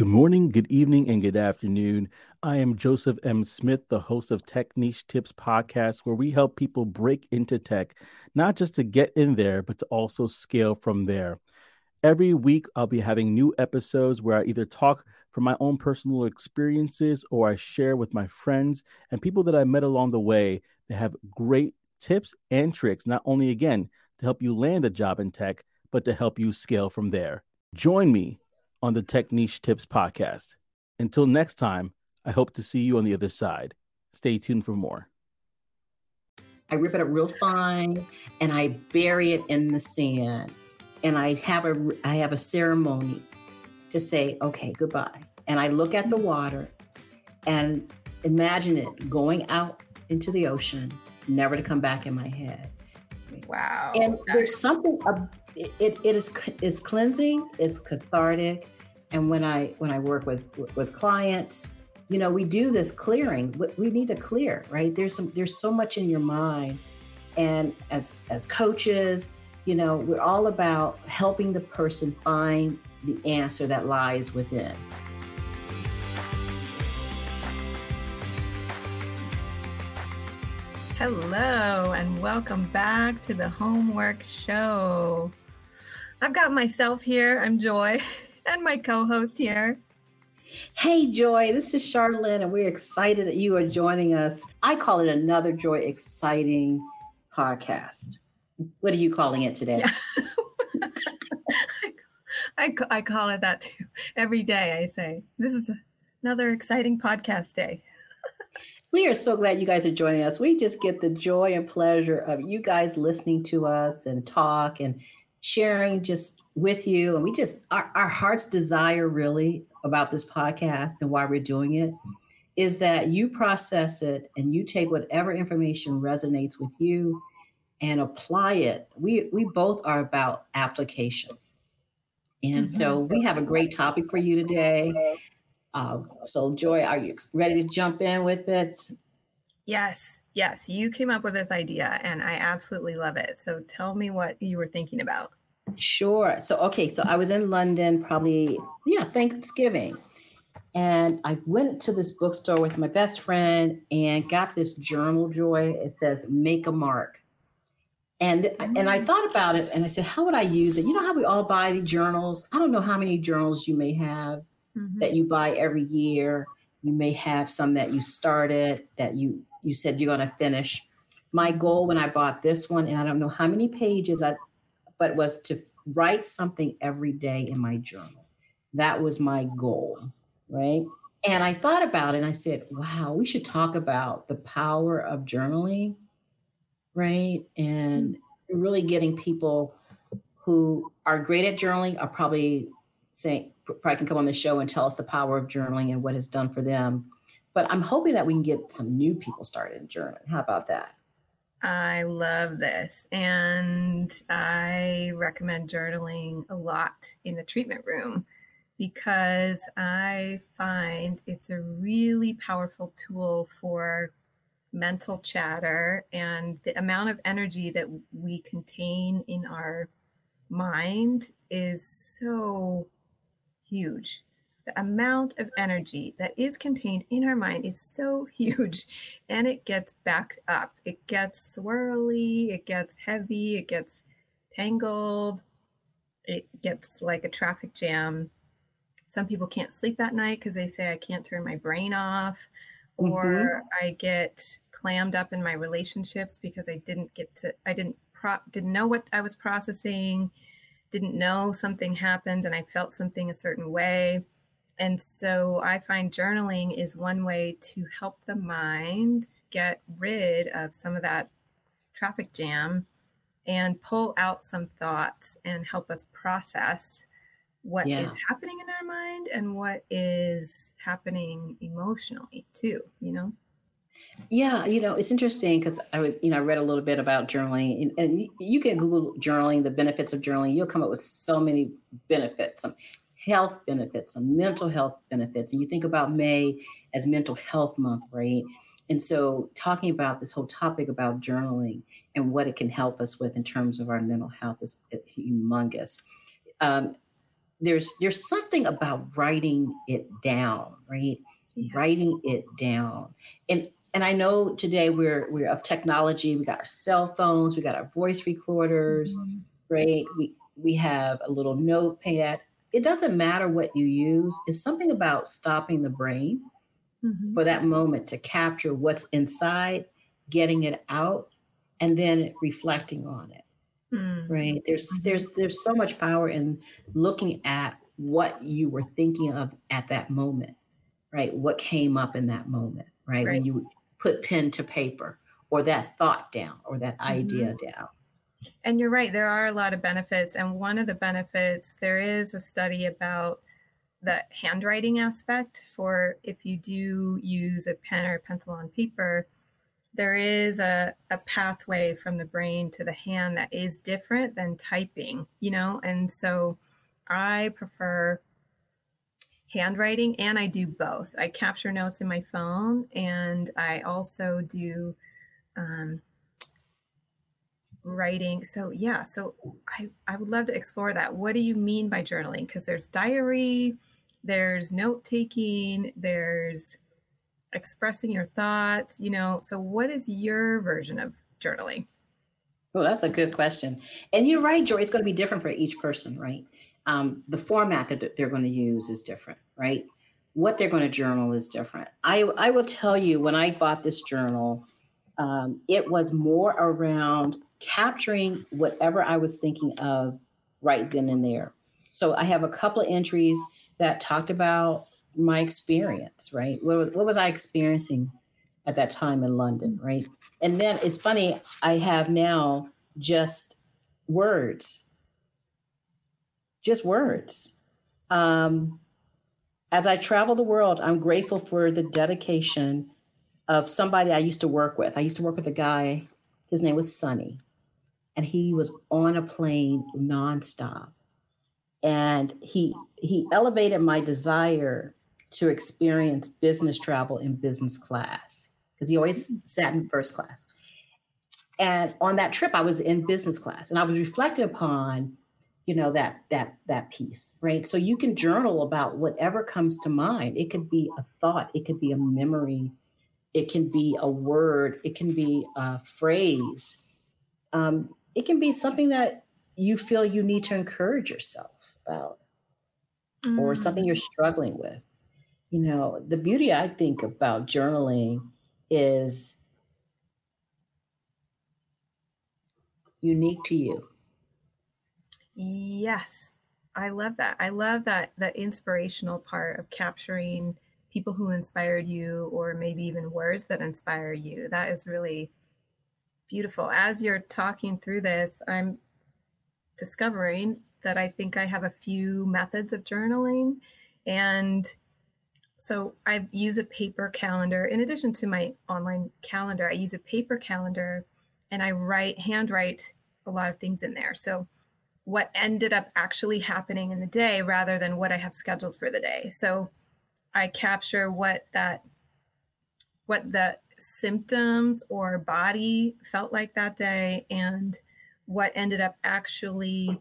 Good morning, good evening, and good afternoon. I am Joseph M. Smith, the host of Tech Niche Tips podcast, where we help people break into tech, not just to get in there, but to also scale from there. Every week, I'll be having new episodes where I either talk from my own personal experiences or I share with my friends and people that I met along the way that have great tips and tricks, not only again to help you land a job in tech, but to help you scale from there. Join me on the Tech Niche Tips podcast. Until next time, I hope to see you on the other side. Stay tuned for more. I rip it up real fine and I bury it in the sand. And I have a I have a ceremony to say, okay, goodbye. And I look at the water and imagine it going out into the ocean, never to come back in my head. Wow. And there's something it, it, is is cleansing, it's cathartic. And when I when I work with with clients, you know, we do this clearing. We need to clear, right? There's some there's so much in your mind. And as as coaches, you know, we're all about helping the person find the answer that lies within. Hello, and welcome back to the Homework Show. I've got myself here. I'm Joy, and my co host here. Hey, Joy, this is Sharlyn, and we're excited that you are joining us. I call it another Joy Exciting podcast. What are you calling it today? Yeah. I, I call it that too. Every day I say, this is another exciting podcast day. We are so glad you guys are joining us. We just get the joy and pleasure of you guys listening to us and talk and sharing just with you. And we just, our, our heart's desire really about this podcast and why we're doing it is that you process it and you take whatever information resonates with you and apply it. We, we both are about application. And mm-hmm. so we have a great topic for you today. Uh, so, Joy, are you ready to jump in with it? Yes, yes. You came up with this idea and I absolutely love it. So tell me what you were thinking about. Sure. So, okay. So I was in London probably, yeah, Thanksgiving. And I went to this bookstore with my best friend and got this journal, Joy. It says, make a mark. And, and I mm. thought about it and I said, how would I use it? You know how we all buy the journals? I don't know how many journals you may have mm-hmm. that you buy every year. You may have some that you started that you you said you're going to finish. My goal when I bought this one, and I don't know how many pages, I, but was to write something every day in my journal. That was my goal, right? And I thought about it and I said, wow, we should talk about the power of journaling, right? And really getting people who are great at journaling are probably saying, probably can come on the show and tell us the power of journaling and what it's done for them but I'm hoping that we can get some new people started in journaling. How about that? I love this. And I recommend journaling a lot in the treatment room because I find it's a really powerful tool for mental chatter and the amount of energy that we contain in our mind is so huge the amount of energy that is contained in our mind is so huge and it gets backed up. It gets swirly, it gets heavy, it gets tangled, it gets like a traffic jam. Some people can't sleep at night because they say, I can't turn my brain off. Or mm-hmm. I get clammed up in my relationships because I didn't get to, I didn't pro- didn't know what I was processing, didn't know something happened and I felt something a certain way and so I find journaling is one way to help the mind get rid of some of that traffic jam and pull out some thoughts and help us process what yeah. is happening in our mind and what is happening emotionally too, you know? Yeah, you know, it's interesting because I, you know, I read a little bit about journaling, and, and, you can Google journaling, the benefits of journaling. You'll come up with so many benefits some health benefits, some mental health benefits. And you think about May as mental health month, right? And so talking about this whole topic about journaling and what it can help us with in terms of our mental health is humongous. Um, there's there's something about writing it down, right? Yeah. Writing it down. And and I know today we're we're of technology. We got our cell phones, we got our voice recorders, mm-hmm. right? We we have a little notepad. It doesn't matter what you use. It's something about stopping the brain mm-hmm. for that moment to capture what's inside, getting it out, and then reflecting on it. Mm-hmm. Right? There's mm-hmm. there's there's so much power in looking at what you were thinking of at that moment. Right? What came up in that moment, right? right. When you put pen to paper or that thought down or that idea mm-hmm. down. And you're right, there are a lot of benefits. And one of the benefits, there is a study about the handwriting aspect for if you do use a pen or a pencil on paper, there is a, a pathway from the brain to the hand that is different than typing, you know? And so I prefer handwriting and I do both. I capture notes in my phone and I also do um, writing. So yeah, so I, I would love to explore that. What do you mean by journaling? Because there's diary, there's note taking, there's expressing your thoughts, you know. So what is your version of journaling? Oh, that's a good question. And you're right, Joy, it's going to be different for each person, right? Um, the format that they're going to use is different, right? What they're going to journal is different. I, I will tell you when I bought this journal, um, it was more around capturing whatever I was thinking of right then and there. So I have a couple of entries that talked about my experience, right? What, what was I experiencing at that time in London, right? And then it's funny, I have now just words, just words. Um, as I travel the world, I'm grateful for the dedication of somebody I used to work with. I used to work with a guy, his name was Sonny and he was on a plane nonstop. And he he elevated my desire to experience business travel in business class because he always sat in first class. And on that trip, I was in business class, and I was reflecting upon, you know, that that that piece, right? So you can journal about whatever comes to mind. It could be a thought, it could be a memory, it can be a word, it can be a phrase. Um, it can be something that you feel you need to encourage yourself about mm. or something you're struggling with. You know, the beauty I think about journaling is unique to you. Yes. I love that. I love that the inspirational part of capturing people who inspired you or maybe even words that inspire you. That is really Beautiful. As you're talking through this, I'm discovering that I think I have a few methods of journaling. And so I use a paper calendar. In addition to my online calendar, I use a paper calendar and I write, handwrite a lot of things in there. So what ended up actually happening in the day rather than what I have scheduled for the day. So I capture what that what the symptoms or body felt like that day and what ended up actually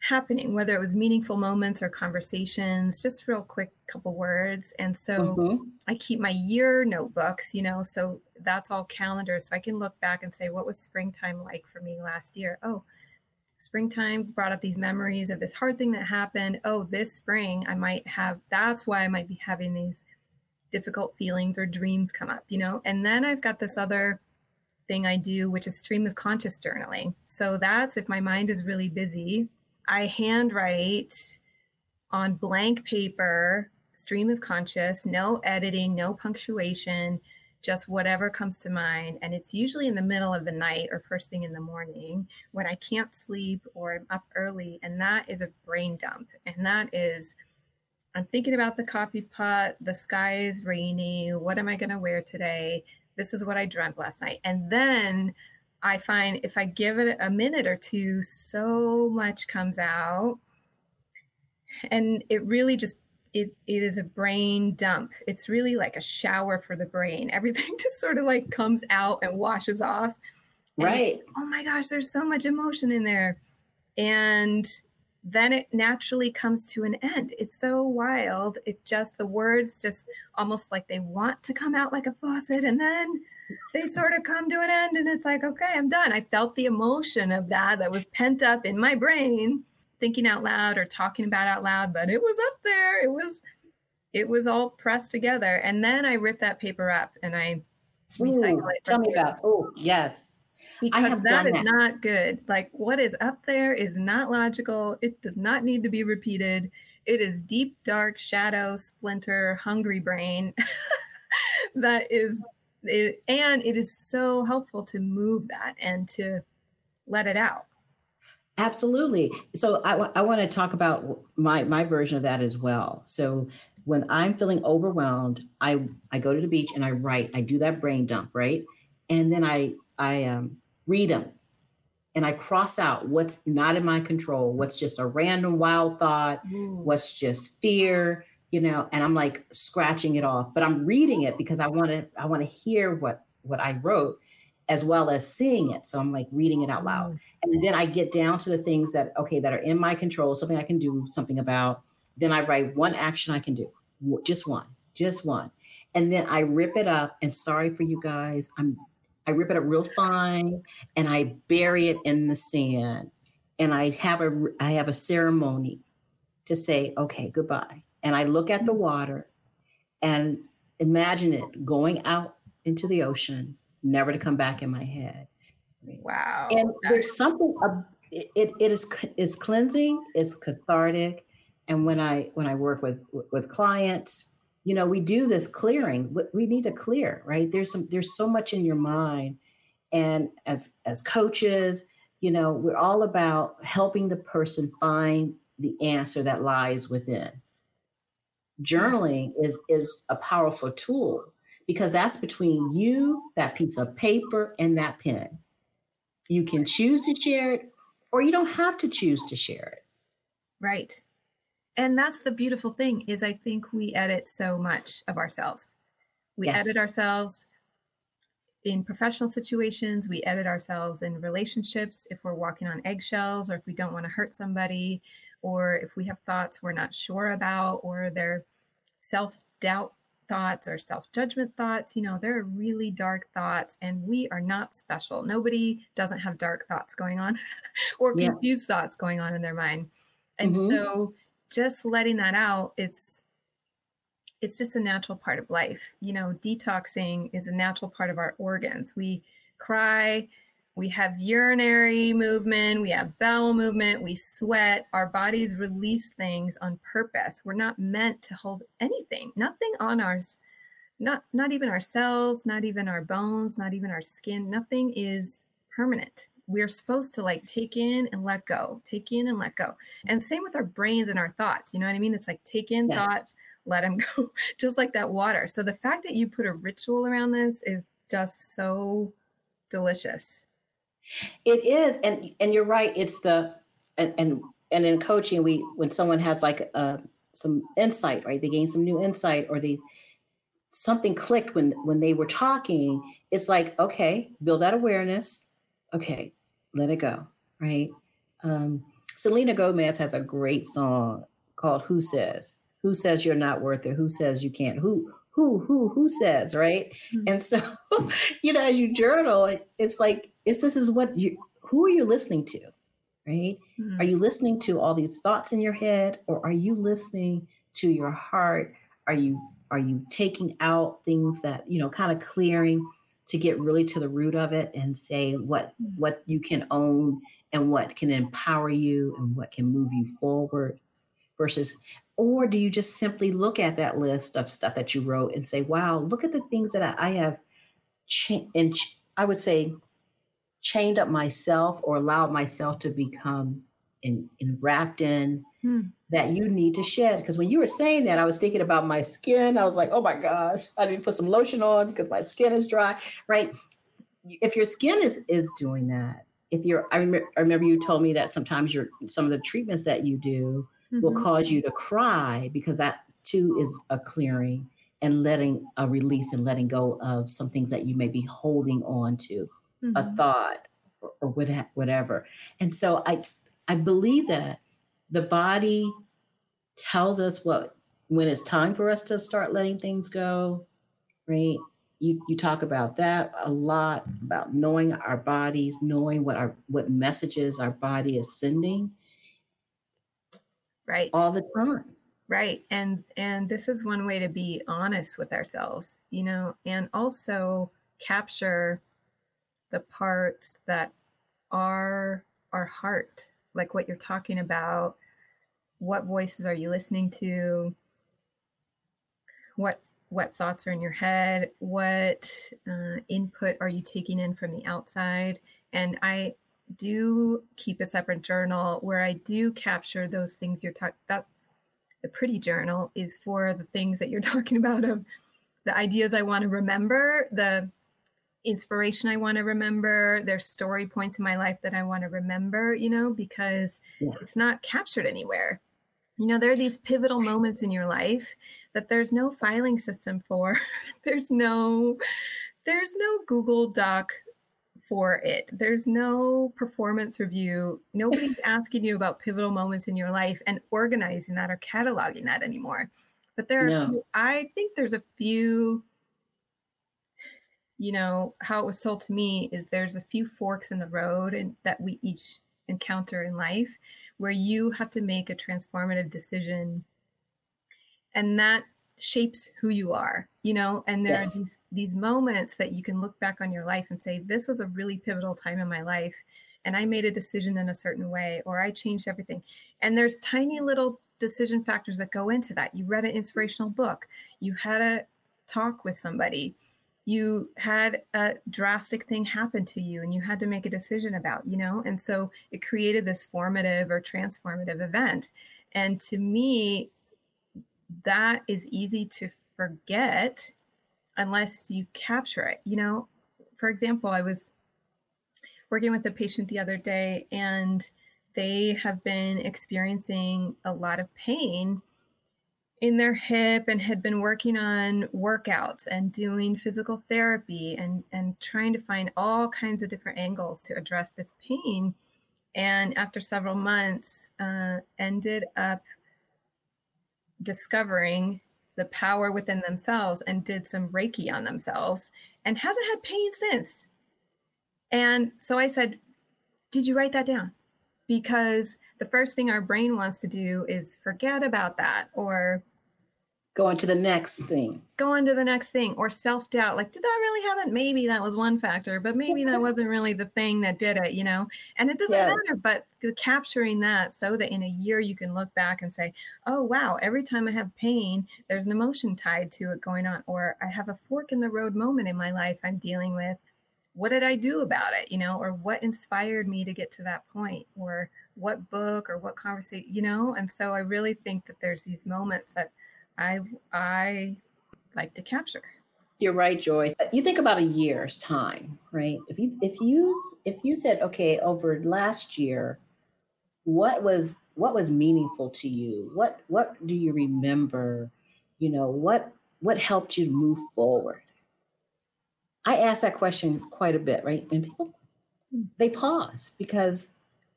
happening, whether it was meaningful moments or conversations, just real quick couple words. And so mm-hmm. I keep my year notebooks, you know, so that's all calendars. So I can look back and say, what was springtime like for me last year? Oh, springtime brought up these memories of this hard thing that happened. Oh, this spring I might have, that's why I might be having these difficult feelings or dreams come up, you know? And then I've got this other thing I do, which is stream of conscious journaling. So that's if my mind is really busy, I handwrite on blank paper, stream of conscious, no editing, no punctuation, just whatever comes to mind. And it's usually in the middle of the night or first thing in the morning when I can't sleep or I'm up early. And that is a brain dump. And that is I'm thinking about the coffee pot. The sky is rainy. What am I going to wear today? This is what I dreamt last night. And then I find if I give it a minute or two, so much comes out. And it really just it, it is a brain dump. It's really like a shower for the brain. Everything just sort of like comes out and washes off. And, right. oh my gosh, there's so much emotion in there. And then it naturally comes to an end. It's so wild. It just, the words just almost like they want to come out like a faucet and then they sort of come to an end and it's like, okay, I'm done. I felt the emotion of that that was pent up in my brain, thinking out loud or talking about out loud, but it was up there. It was, it was all pressed together. And then I ripped that paper up and I recycle Ooh, it. Tell me about. Oh, yes. Because have that is that. not good. Like what is up there is not logical. It does not need to be repeated. It is deep, dark, shadow, splinter, hungry brain that is it, and it is so helpful to move that and to let it out. Absolutely. So I, I want to talk about my my version of that as well. So when I'm feeling overwhelmed, I I go to the beach and I write. I do that brain dump, right? And then I I um, read them, and I cross out what's not in my control, what's just a random wild thought, what's just fear, you know. And I'm like scratching it off, but I'm reading it because I want to I want to hear what what I wrote, as well as seeing it. So I'm like reading it out loud mm. and then I get down to the things that okay that are in my control, something I can do something about. Then I write one action I can do, just one, just one, and then I rip it up. And sorry for you guys, I'm I rip it up real fine and I bury it in the sand, and I have a I have a ceremony to say okay goodbye, and I look at the mm. water, and imagine it going out into the ocean, never to come back in my head. Wow. and there's something it, it is it's cleansing it's cathartic. And when i when i work with with clients you know we do this clearing we need to clear right? There's some there's so much in your mind. And as as coaches you know we're all about helping the person find the answer that lies within. Journaling is is a powerful tool because that's between you that piece of paper and that pen you can choose to share it or you don't have to choose to share it Right. And that's the beautiful thing is I think we edit so much of ourselves. We Yes. edit ourselves in professional situations, we edit ourselves in relationships if we're walking on eggshells or if we don't want to hurt somebody or if we have thoughts we're not sure about or they're self-doubt thoughts or self-judgment thoughts, you know, they're really dark thoughts and we are not special. Nobody doesn't have dark thoughts going on or Yeah. confused thoughts going on in their mind. And Mhm. so just letting that out, it's it's just a natural part of life. You know, detoxing is a natural part of our organs. We cry, we have urinary movement, we have bowel movement, we sweat. Our bodies release things on purpose. We're not meant to hold anything, nothing on ours, not not even our cells, not even our bones, not even our skin. Nothing is permanent. We're supposed to like take in and let go, take in and let go. And same with our brains and our thoughts. You know what I mean? It's like take in Yes. thoughts, let them go, just like that water. So the fact that you put a ritual around this is just so delicious. It is and and you're right it's the and and, and in coaching we when someone has like uh, some insight right they gain some new insight or they something clicked when when they were talking it's like okay build that awareness okay let it go right? Um selena gomez has a great song called who says? Who says you're not worth it? Who says you can't? Who who who who says right? Mhm. and so you know as you journal it, it's like it's this is what you who are you listening to right? Mhm. are you listening to all these thoughts in your head or are you listening to your heart? Are you are you taking out things that you know kind of clearing to get really to the root of it and say what what you can own and what can empower you and what can move you forward versus or do you just simply look at that list of stuff that you wrote and say wow look at the things that i, I have cha- and ch- i would say chained up myself or allowed myself to become in, in wrapped in Hmm. that you need to shed. Because when you were saying that i was thinking about my skin. I was like oh my gosh i need to put some lotion on because my skin is dry. Right? If your skin is is doing that if you're i remember, I remember you told me that sometimes your some of the treatments that you do will Mhm. cause you to cry because that too is a clearing and letting a release and letting go of some things that you may be holding on to a Mhm. thought or, or what- whatever and so i i believe that the body tells us what when it's time for us to start letting things go, right? You you talk about that a lot about knowing our bodies, knowing what our what messages our body is sending right all the time. Right. And and this is one way to be honest with ourselves, you know, and also capture the parts that are our heart, like what you're talking about. What voices are you listening to? What what thoughts are in your head? What uh, input are you taking in from the outside? And I do keep a separate journal where I do capture those things you're talking that the pretty journal is for the things that you're talking about of the ideas I want to remember, the inspiration I want to remember, there's story points in my life that I want to remember, you know, because yeah. it's not captured anywhere. You know, there are these pivotal moments in your life that there's no filing system for. there's no there's no Google Doc for it. There's no performance review. Nobody's asking you about pivotal moments in your life and organizing that or cataloging that anymore. But there are, no. I think there's a few, you know, how it was told to me is there's a few forks in the road and that we each encounter in life where you have to make a transformative decision. And that shapes who you are you know and there yes. are these these moments that you can look back on your life and say this was a really pivotal time in my life and i made a decision in a certain way or i changed everything and there's tiny little decision factors that go into that you read an inspirational book you had a talk with somebody you had a drastic thing happen to you and you had to make a decision about you know and so it created this formative or transformative event and to me that is easy to forget unless you capture it. You know, for example, I was working with a patient the other day and they have been experiencing a lot of pain in their hip and had been working on workouts and doing physical therapy and and trying to find all kinds of different angles to address this pain and after several months uh, ended up discovering the power within themselves and did some Reiki on themselves and hasn't had pain since. And so I said, Did you write that down? Because the first thing our brain wants to do is forget about that or go on to the next thing. go on to the next thing or self-doubt like did that really happen? Maybe that was one factor but maybe that wasn't really the thing that did it you know? And it doesn't yeah. matter but capturing that so that in a year you can look back and say oh wow every time i have pain there's an emotion tied to it going on or i have a fork in the road moment in my life i'm dealing with what did i do about it you know or what inspired me to get to that point or what book or what conversation you know and so i really think that there's these moments that I I like to capture. You're right, Joyce. Uh, you think about a year's time, right? If you if you if you said, okay, over last year, what was what was meaningful to you? What what do you remember? You know, what what helped you move forward? I ask that question quite a bit, right? And people they pause because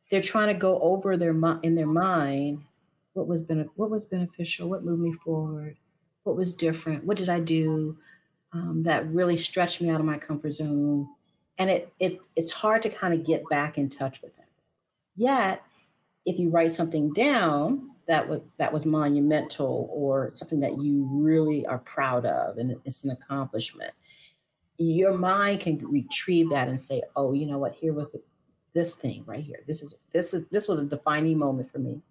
they're trying to go over their in their mind what was bene- what was beneficial, what moved me forward, what was different, what did I do um, that really stretched me out of my comfort zone, and it it it's hard to kind of get back in touch with it. Yet, if you write something down that was that was monumental or something that you really are proud of and it's an accomplishment, your mind can retrieve that and say, "Oh, you know what? Here was the this thing right here. This is this is this was a defining moment for me."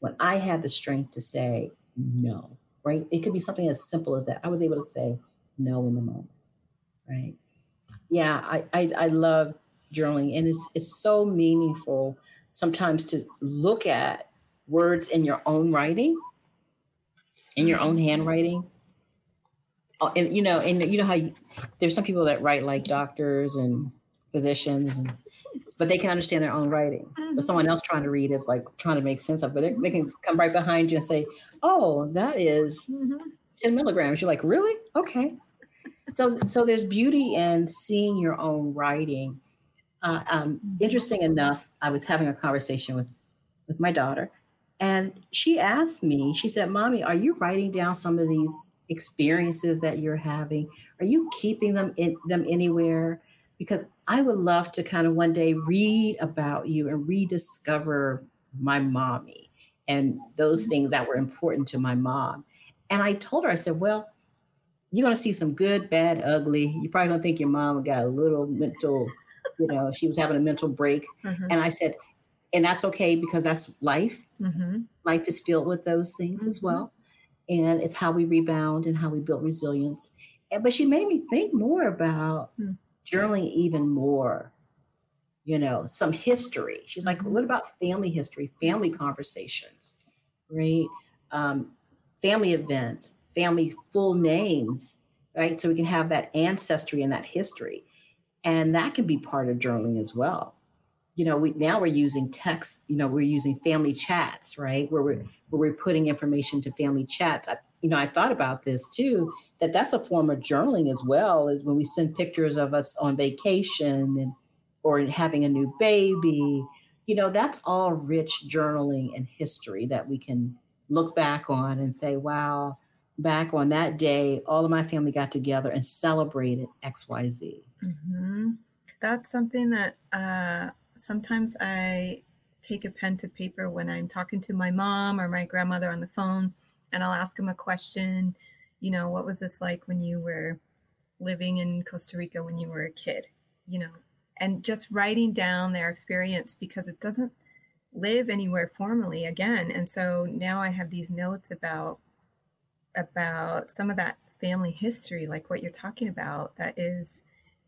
when I had the strength to say no, right? It could be something as simple as that. I was able to say no in the moment, right? Yeah, I I, I love journaling, and it's it's so meaningful sometimes to look at words in your own writing, in your own handwriting. Uh, and you know, and you know how you, there's some people that write like doctors and physicians and but they can understand their own writing. But someone else trying to read is like trying to make sense of it. They, they can come right behind you and say, "Oh, that is mm-hmm. 10 milligrams." You're like, "Really? Okay." So, so there's beauty in seeing your own writing. Uh, um, interesting enough, I was having a conversation with with my daughter, And she asked me, she said, Mommy, are you writing down some of these experiences that you're having? Are you keeping them in them anywhere? Because I would love to kind of one day read about you and rediscover my mommy and those mm-hmm. things that were important to my mom. And I told her, I said, Well, you're gonna see some good, bad, ugly. You're probably gonna think your mom got a little mental, you know, she was having a mental break. Mm-hmm. And I said, and that's okay because that's life. Mm-hmm. Life is filled with those things mm-hmm. as well. And it's how we rebound and how we build resilience. But she made me think more about mm. journaling even more, you know, some history. She's like, mm-hmm. what about family history, family conversations, right? Um, family events, family full names, right? So we can have that ancestry and that history. And that can be part of journaling as well you know, we now we're using text, you know, we're using family chats, right? Where we're where we're putting information to family chats. I, you know, I thought about this too, that that's a form of journaling as well, is when we send pictures of us on vacation and or having a new baby. You know, that's all rich journaling and history that we can look back on and say, wow, back on that day, all of my family got together and celebrated XYZ. Mm-hmm. That's something that uh, sometimes I take a pen to paper when I'm talking to my mom or my grandmother on the phone, and I'll ask them a question. You know, what was this like when you were living in Costa Rica when you were a kid? You know, and just writing down their experience because it doesn't live anywhere formally again. And so now I have these notes about about some of that family history, like what you're talking about, that is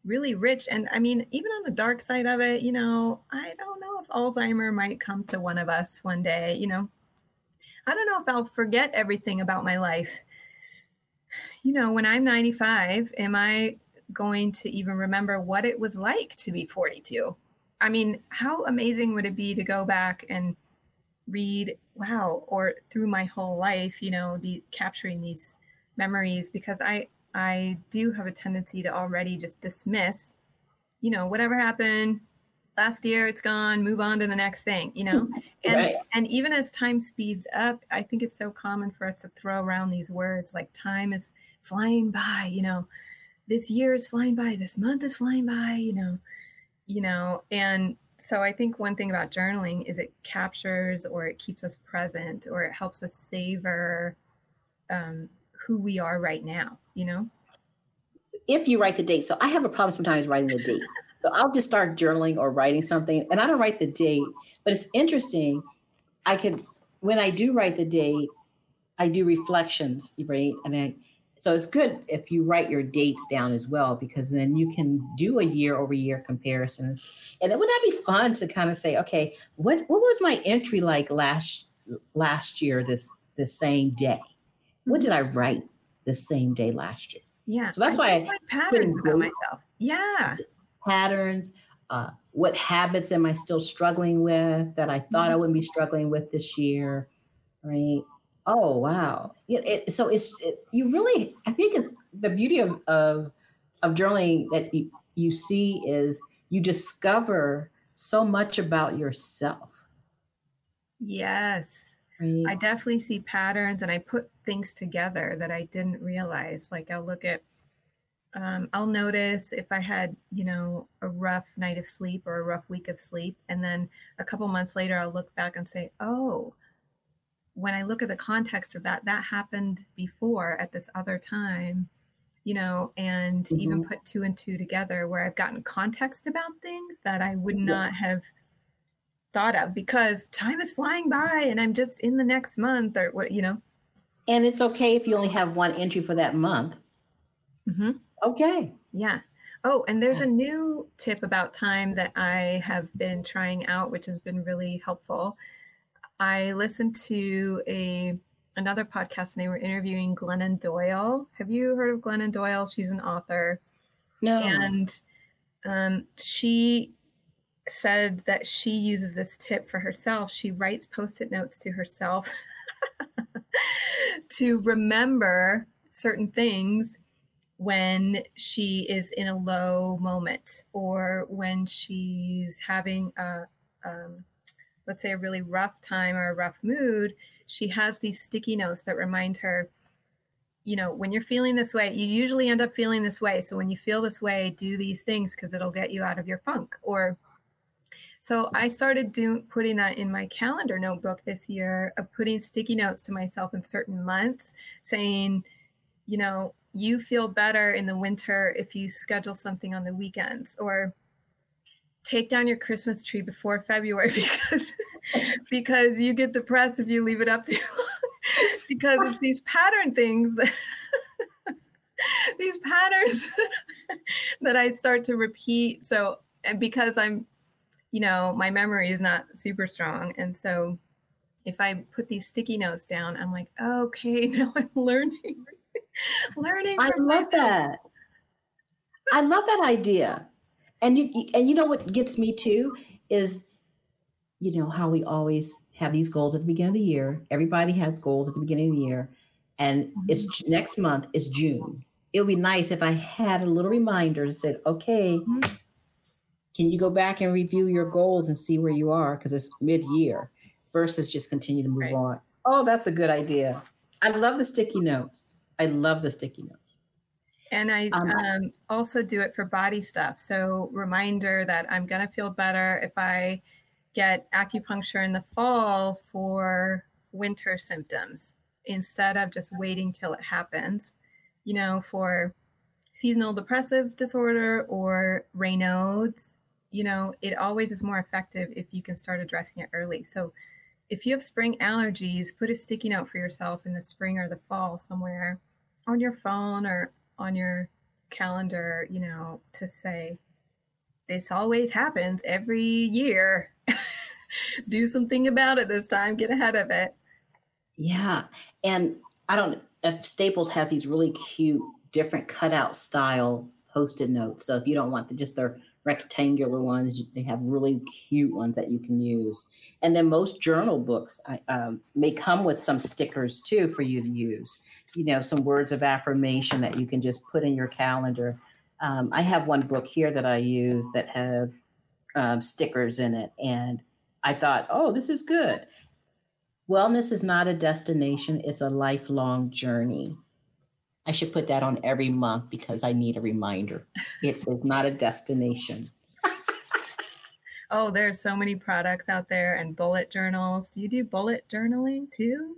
really rich. And I mean, even on the dark side of it, you know, I don't know if Alzheimer might come to one of us one day, you know. I don't know if I'll forget everything about my life. You know, when I'm 95, am I going to even remember what it was like to be 42? I mean, how amazing would it be to go back and read, wow, or through my whole life, you know, the capturing these memories because I I do have a tendency to already just dismiss, you know, whatever happened last year, it's gone, move on to the next thing, you know? And right. and even as time speeds up, I think it's so common for us to throw around these words like time is flying by, you know, this year is flying by, this month is flying by, you know, you know, and so I think one thing about journaling is it captures or it keeps us present or it helps us savor um, who we are right now, you know? If you write the date. So I have a problem sometimes writing the date. so I'll just start journaling or writing something and I don't write the date, but it's interesting. I can, when I do write the date, I do reflections, right? And I, so it's good if you write your dates down as well, because then you can do a year over year comparisons. And it would that be fun to kind of say, okay, what what was my entry like last last year this the same day? What did I write the same day last year? Yeah. So that's I why I patterns about myself. Yeah. Patterns. Uh, what habits am I still struggling with that I thought mm-hmm. I wouldn't be struggling with this year? Right. Oh wow. It, it, so it's it, you really. I think it's the beauty of of, of journaling that you, you see is you discover so much about yourself. Yes. Right. I definitely see patterns and I put things together that I didn't realize. Like I'll look at, um, I'll notice if I had, you know, a rough night of sleep or a rough week of sleep. And then a couple months later, I'll look back and say, oh, when I look at the context of that, that happened before at this other time, you know, and mm-hmm. even put two and two together where I've gotten context about things that I would not yeah. have thought of because time is flying by and I'm just in the next month or what, you know. And it's okay if you only have one entry for that month. Mm-hmm. Okay. Yeah. Oh, and there's a new tip about time that I have been trying out, which has been really helpful. I listened to a another podcast and they were interviewing Glennon Doyle. Have you heard of Glennon Doyle? She's an author. No. And um, she said that she uses this tip for herself. She writes post it notes to herself to remember certain things when she is in a low moment or when she's having a, um, let's say, a really rough time or a rough mood, she has these sticky notes that remind her, you know, when you're feeling this way, you usually end up feeling this way. So when you feel this way, do these things because it'll get you out of your funk. Or so I started doing putting that in my calendar notebook this year of putting sticky notes to myself in certain months, saying, you know, you feel better in the winter if you schedule something on the weekends or take down your Christmas tree before February because because you get depressed if you leave it up too long. Because it's these pattern things these patterns that I start to repeat. So and because I'm you know my memory is not super strong. And so if I put these sticky notes down I'm like okay now I'm learning learning I love that. I love that idea. And you and you know what gets me too is you know how we always have these goals at the beginning of the year. Everybody has goals at the beginning of the year. And mm-hmm. it's next month it's june. It would be nice if i had a little reminder that said okay mm-hmm. Can you go back and review your goals and see where you are because it's mid-year versus just continue to move right. on oh that's a good idea i love the sticky notes i love the sticky notes and I um, um, also do it for body stuff. So, reminder that I'm going to feel better if I get acupuncture in the fall for winter symptoms instead of just waiting till it happens. You know, for seasonal depressive disorder or Raynaud's, you know, it always is more effective if you can start addressing it early. So, if you have spring allergies, put a sticky note for yourself in the spring or the fall somewhere on your phone or on your calendar, you know, to say, this always happens every year. Do something about it this time, get ahead of it. Yeah. And I don't, if Staples has these really cute, different cutout style post-it notes. So if you don't want the, just their rectangular ones, they have really cute ones that you can use. And then most journal books um, may come with some stickers too for you to use you know, some words of affirmation that you can just put in your calendar. Um, I have one book here that I use that have um, stickers in it, and I thought, oh, this is good. Wellness is not a destination; it's a lifelong journey. I should put that on every month because I need a reminder. It is not a destination. oh, there's so many products out there and bullet journals. Do you do bullet journaling too?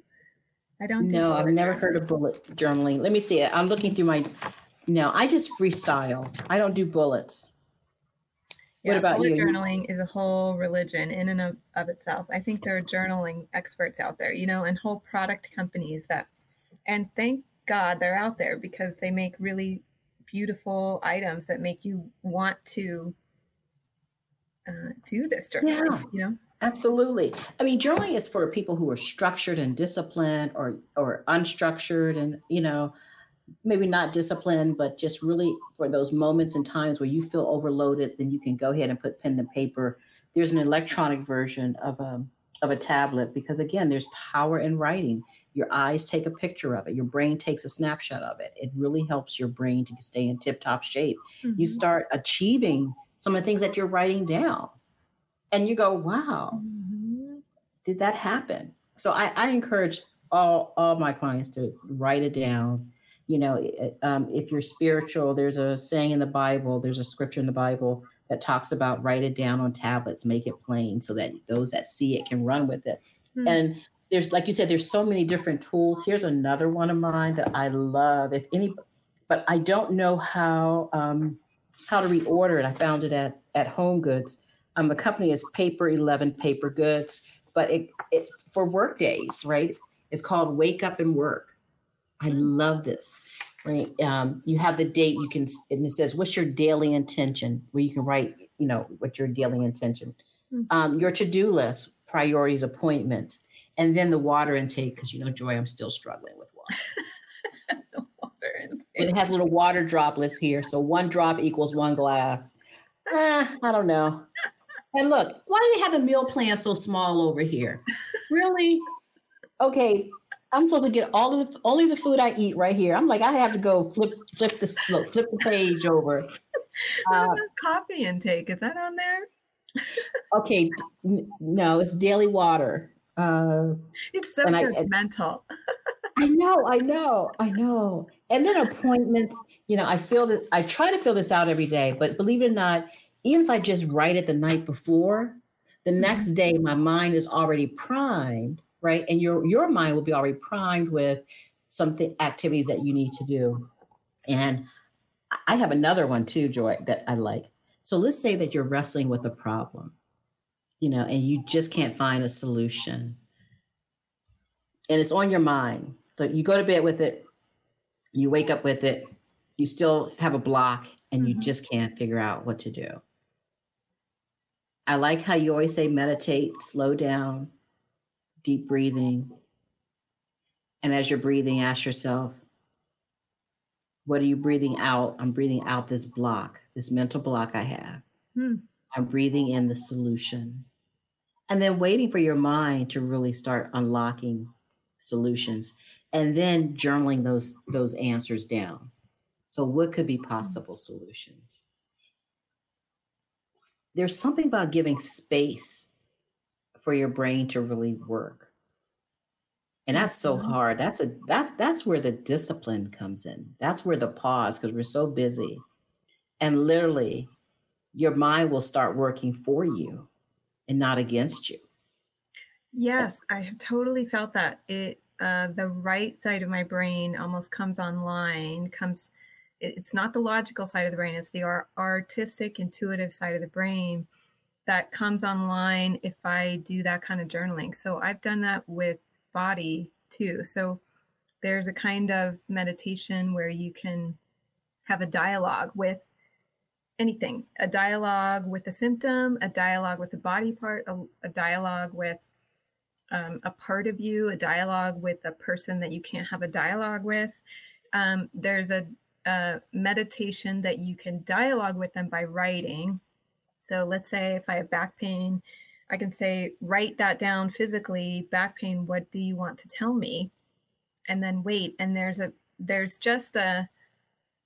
I don't. Do no, I've never heard of bullet journaling. Let me see it. I'm looking through my. No, I just freestyle. I don't do bullets. Yeah, what about bullet you? journaling is a whole religion in and of, of itself. I think there are journaling experts out there, you know, and whole product companies that, and thank God they're out there because they make really beautiful items that make you want to uh, do this journaling. Yeah. You know. Absolutely. I mean, journaling is for people who are structured and disciplined or or unstructured and, you know, maybe not disciplined, but just really for those moments and times where you feel overloaded, then you can go ahead and put pen to paper. There's an electronic version of a um, of a tablet because again, there's power in writing. Your eyes take a picture of it. Your brain takes a snapshot of it. It really helps your brain to stay in tip-top shape. Mm-hmm. You start achieving some of the things that you're writing down and you go, wow, mm-hmm. did that happen? So I, I, encourage all, all my clients to write it down. You know, um, if you're spiritual, there's a saying in the Bible, there's a scripture in the Bible that talks about write it down on tablets, make it plain so that those that see it can run with it. Mm-hmm. And there's, like you said, there's so many different tools. Here's another one of mine that I love. If any, but I don't know how um, how to reorder it. I found it at at Home Goods um, the company is Paper 11 Paper Goods, but it, it for work days, right? It's called Wake Up and Work. I love this. Right? Um, you have the date. You can, and it says, "What's your daily intention?" Where you can write, you know, what your daily intention, mm-hmm. um, your to-do list, priorities, appointments, and then the water intake. Because you know, Joy, I'm still struggling with water. water intake. And it has little water droplets here, so one drop equals one glass. Eh, I don't know. And look, why do we have a meal plan so small over here? really? Okay, I'm supposed to get all of the only the food I eat right here. I'm like, I have to go flip flip the flip the page over. Uh, coffee intake is that on there? okay, no, it's daily water. Uh, it's so judgmental. I, I know, I know, I know. And then appointments, you know, I feel that I try to fill this out every day, but believe it or not, even if I just write it the night before, the mm-hmm. next day my mind is already primed, right? And your your mind will be already primed with something activities that you need to do. And I have another one too, Joy, that I like. So let's say that you're wrestling with a problem, you know, and you just can't find a solution. And it's on your mind. So you go to bed with it, you wake up with it, you still have a block, and you mm-hmm. just can't figure out what to do. I like how you always say meditate, slow down, deep breathing. And as you're breathing, ask yourself, what are you breathing out? I'm breathing out this block, this mental block I have. Hmm. I'm breathing in the solution. And then waiting for your mind to really start unlocking solutions and then journaling those those answers down. So what could be possible solutions? There's something about giving space for your brain to really work and that's so mm-hmm. hard that's a that's that's where the discipline comes in that's where the pause because we're so busy and literally your mind will start working for you and not against you. Yes i have totally felt that. It uh, the right side of my brain almost comes online comes it's not the logical side of the brain it's the artistic intuitive side of the brain that comes online if i do that kind of journaling. So i've done that with body too. So there's a kind of meditation where you can have a dialogue with anything a dialogue with a symptom, a dialogue with a body part, a, a dialogue with um, a part of you, a dialogue with a person that you can't have a dialogue with. Um, there's a, a meditation that you can dialogue with them by writing. So let's say if I have back pain, I can say, write that down physically, back pain, what do you want to tell me? And then wait. And there's a there's just a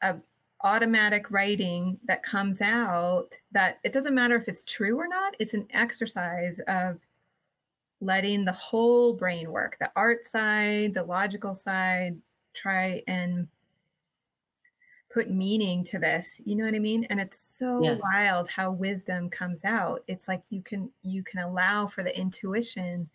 a automatic writing that comes out that it doesn't matter if it's true or not. It's an exercise of letting the whole brain work, the art side, the logical side, try and put meaning to this you know what i mean and it's so yes. wild how wisdom comes out it's like you can you can allow for the intuition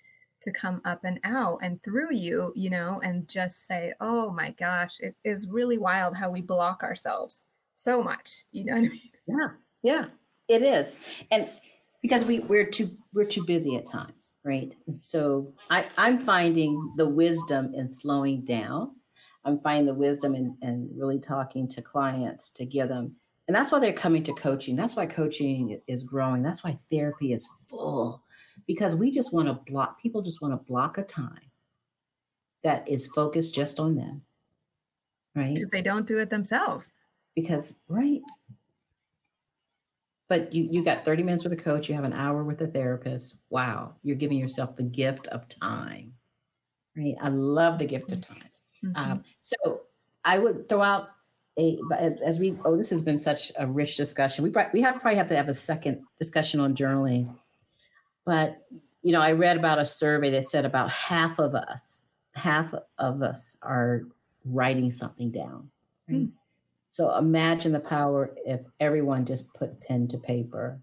to come up and out and through you you know and just say oh my gosh it is really wild how we block ourselves so much you know what i mean yeah yeah it is and because we we're too we're too busy at times right and so i i'm finding the wisdom in slowing down I'm finding the wisdom in, and really talking to clients to give them. And that's why they're coming to coaching. That's why coaching is growing. That's why therapy is full because we just want to block, people just want to block a time that is focused just on them. Right. Because they don't do it themselves. Because, right. But you, you got 30 minutes with a coach, you have an hour with a therapist. Wow. You're giving yourself the gift of time. Right. I love the gift of mm. time. Mm-hmm. Um, so I would throw out a as we oh this has been such a rich discussion. We we have probably have to have a second discussion on journaling, but you know I read about a survey that said about half of us half of us are writing something down. Right? Mm. So imagine the power if everyone just put pen to paper.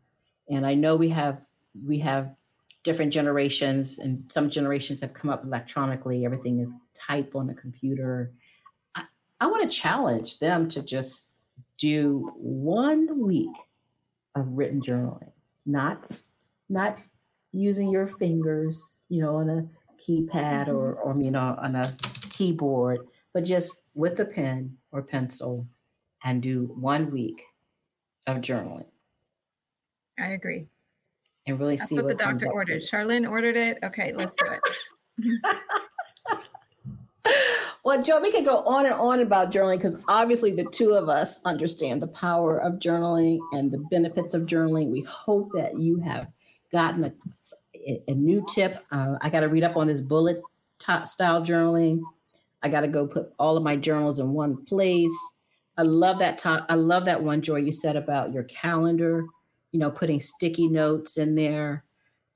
And I know we have we have different generations, and some generations have come up electronically. Everything is type on a computer. I, I want to challenge them to just do one week of written journaling, not not using your fingers, you know, on a keypad or mm-hmm. or you know on a keyboard, but just with a pen or pencil and do one week of journaling. I agree and really That's see what, what the doctor ordered. Sharlyn ordered it. Okay, let's do it. well, Joy, we could go on and on about journaling because obviously the two of us understand the power of journaling and the benefits of journaling. We hope that you have gotten a, a new tip. Uh, I got to read up on this bullet top style journaling. I got to go put all of my journals in one place. I love that top. I love that one, Joy, you said about your calendar you know, putting sticky notes in there,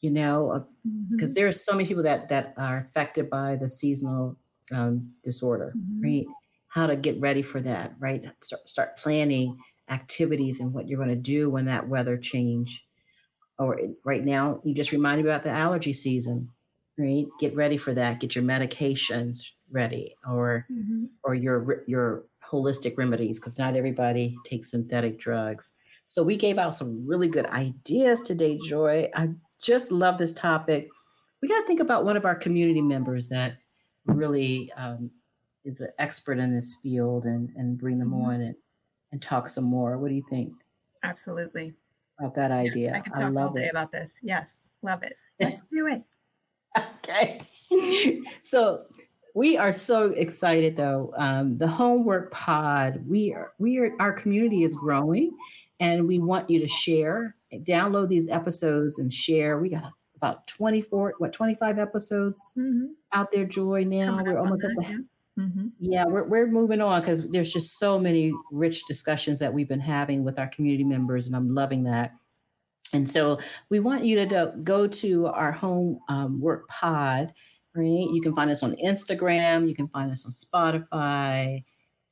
you know, because Mhm. there are so many people that that are affected by the seasonal um, disorder, Mhm. right? How to get ready for that, right? Start, start planning activities and what you're going to do when that weather change. Or right now, you just reminded me about the allergy season, right? Get ready for that. Get your medications ready, or Mhm. or your your holistic remedies, because not everybody takes synthetic drugs. So we gave out some really good ideas today, Joy. I just love this topic. We got to think about one of our community members that really um, is an expert in this field and, and bring them Mhm. on and, and talk some more. What do you think Absolutely. About that idea? I could talk all love day it. about this. Yes. Love it. Let's do it. Okay. so we are so excited though. Um, the homework pod, we are we are our community is growing and we want you to share, download these episodes and share. We got about 24, what 25 episodes Mhm. out there, Joy. Now Coming we're almost at the yeah. Mhm. yeah, we're, we're moving on because there's just so many rich discussions that we've been having with our community members, and I'm loving that. And so we want you to go to our home um, work pod, right? You can find us on Instagram, you can find us on Spotify,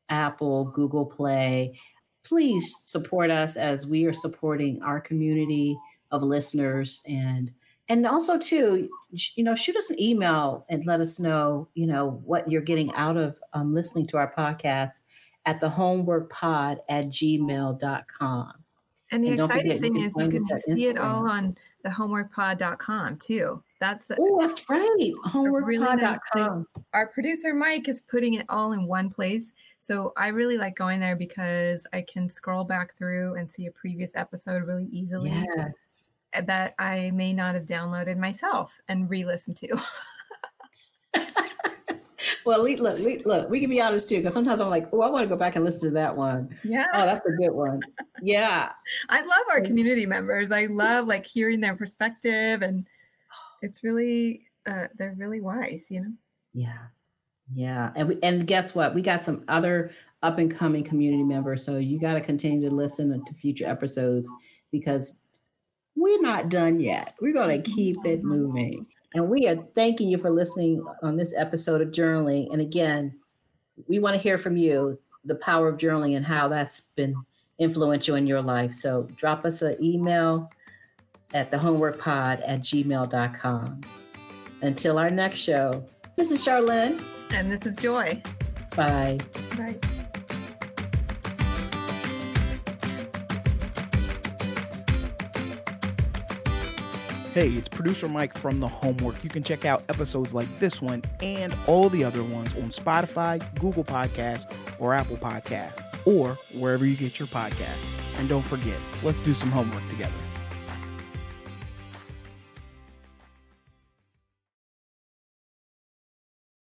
Apple, Google Play. Please support us as we are supporting our community of listeners and and also too you know shoot us an email and let us know you know what you're getting out of um, listening to our podcast at the homeworkpod at gmail.com And the And exciting thing is you can see it all on the homeworkpod.com too. That's oh that's right really nice homeworkpod.com our producer Mike is putting it all in one place. So I really like going there because I can scroll back through and see a previous episode really easily. Yes that I may not have downloaded myself and re-listened to. well look look we can be honest too because sometimes i'm like oh i want to go back and listen to that one. yeah. Oh, that's a good one yeah I love our Mm. community members. I love like hearing their perspective and it's really uh, they're really wise, you know. Yeah. Yeah. And we, and guess what? We got some other up and coming community members. So you got to continue to listen to future episodes because we're not done yet. We're going to mm-hmm. keep it moving. And we are thanking you for listening on this episode of Journaling. And again, we want to hear from you the power of journaling and how that's been influential in your life. So drop us an email at the homeworkpod at gmail.com. Until our next show, this is Sharlyn. And this is joy. Bye. Right. Hey, it's producer Mike from The Homework. You can check out episodes like this one and all the other ones on Spotify, Google Podcasts, or Apple Podcasts, or wherever you get your podcasts. And don't forget, let's do some homework together.